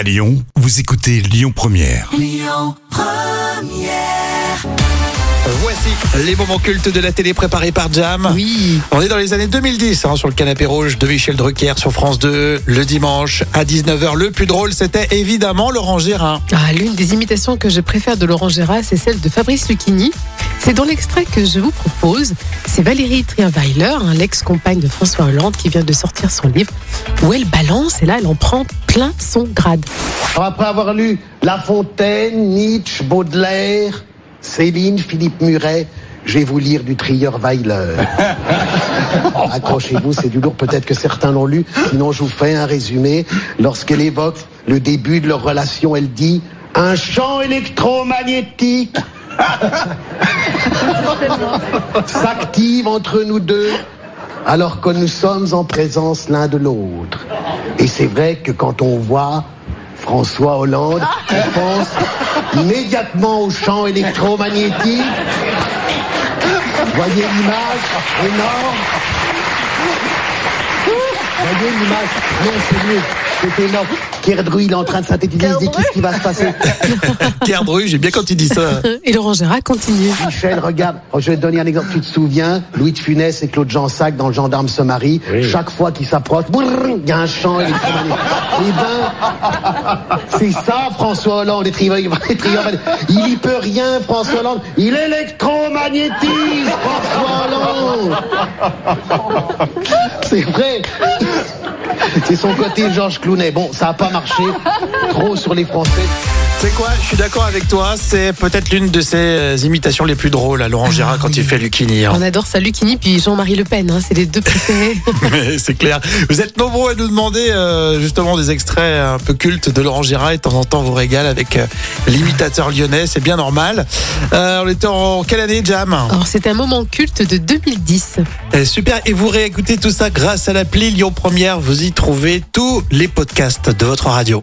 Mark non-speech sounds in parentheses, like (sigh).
À Lyon, vous écoutez Lyon Première. Voici les moments cultes de la télé préparés par Jam. Oui. On est dans les années 2010 hein, sur le canapé rouge de Michel Drucker sur France 2 le dimanche à 19h. Le plus drôle, c'était évidemment Laurent Gérard. Ah, L'une des imitations que je préfère de Laurent Gérard, c'est celle de Fabrice Lucchini. C'est dans l'extrait que je vous propose. C'est Valérie Trienweiler, hein, l'ex-compagne de François Hollande, qui vient de sortir son livre, où elle balance et là, elle en prend plein son grade. Alors, après avoir lu La Fontaine, Nietzsche, Baudelaire, Céline, Philippe Muret, je vais vous lire du Trier Weiler. (laughs) Accrochez-vous, c'est du lourd. Peut-être que certains l'ont lu. Sinon, je vous fais un résumé. Lorsqu'elle évoque le début de leur relation, elle dit un champ électromagnétique s'active entre nous deux alors que nous sommes en présence l'un de l'autre. Et c'est vrai que quand on voit François Hollande, on pense immédiatement au champ électromagnétique. Voyez l'image énorme. Voyez l'image. Non, c'est mieux. C'est énorme. Pierre Druy, il est en train de synthétiser. Il se dit qu'est-ce qui va se passer (laughs) Pierre Dru, j'ai bien quand il dit ça. (laughs) Et Laurent Gérard continue. Michel, regarde, Oh, je vais te donner un exemple. Tu te souviens, Louis de Funès et Claude Jansac dans Le Gendarme se marient. Chaque fois qu'ils s'approchent, il y a un champ électromagnétique. (laughs) Eh ben, c'est ça, François Hollande. les Il y peut rien, François Hollande. Il électromagnétise, François Hollande. C'est vrai. C'est son côté Georges Clounet. Bon, ça n'a pas marché. Trop sur les Français. C'est quoi? Je suis d'accord avec toi. C'est peut-être l'une de ses euh, imitations les plus drôles à Laurent Gérard quand il fait Lucchini. hein. On adore ça, Lucchini, puis Jean-Marie Le Pen. hein, c'est les deux préférés. (laughs) Mais c'est clair. Vous êtes nombreux à nous demander euh, justement des extraits un peu cultes de Laurent Gérard et de temps en temps on vous régale avec euh, l'imitateur lyonnais, c'est bien normal. Euh, on était en quelle année, Jam? Alors, c'est un moment culte de 2010. Eh, Super. Et vous réécoutez tout ça grâce à l'appli Lyon Première. Vous y trouvez tous les podcasts de votre radio.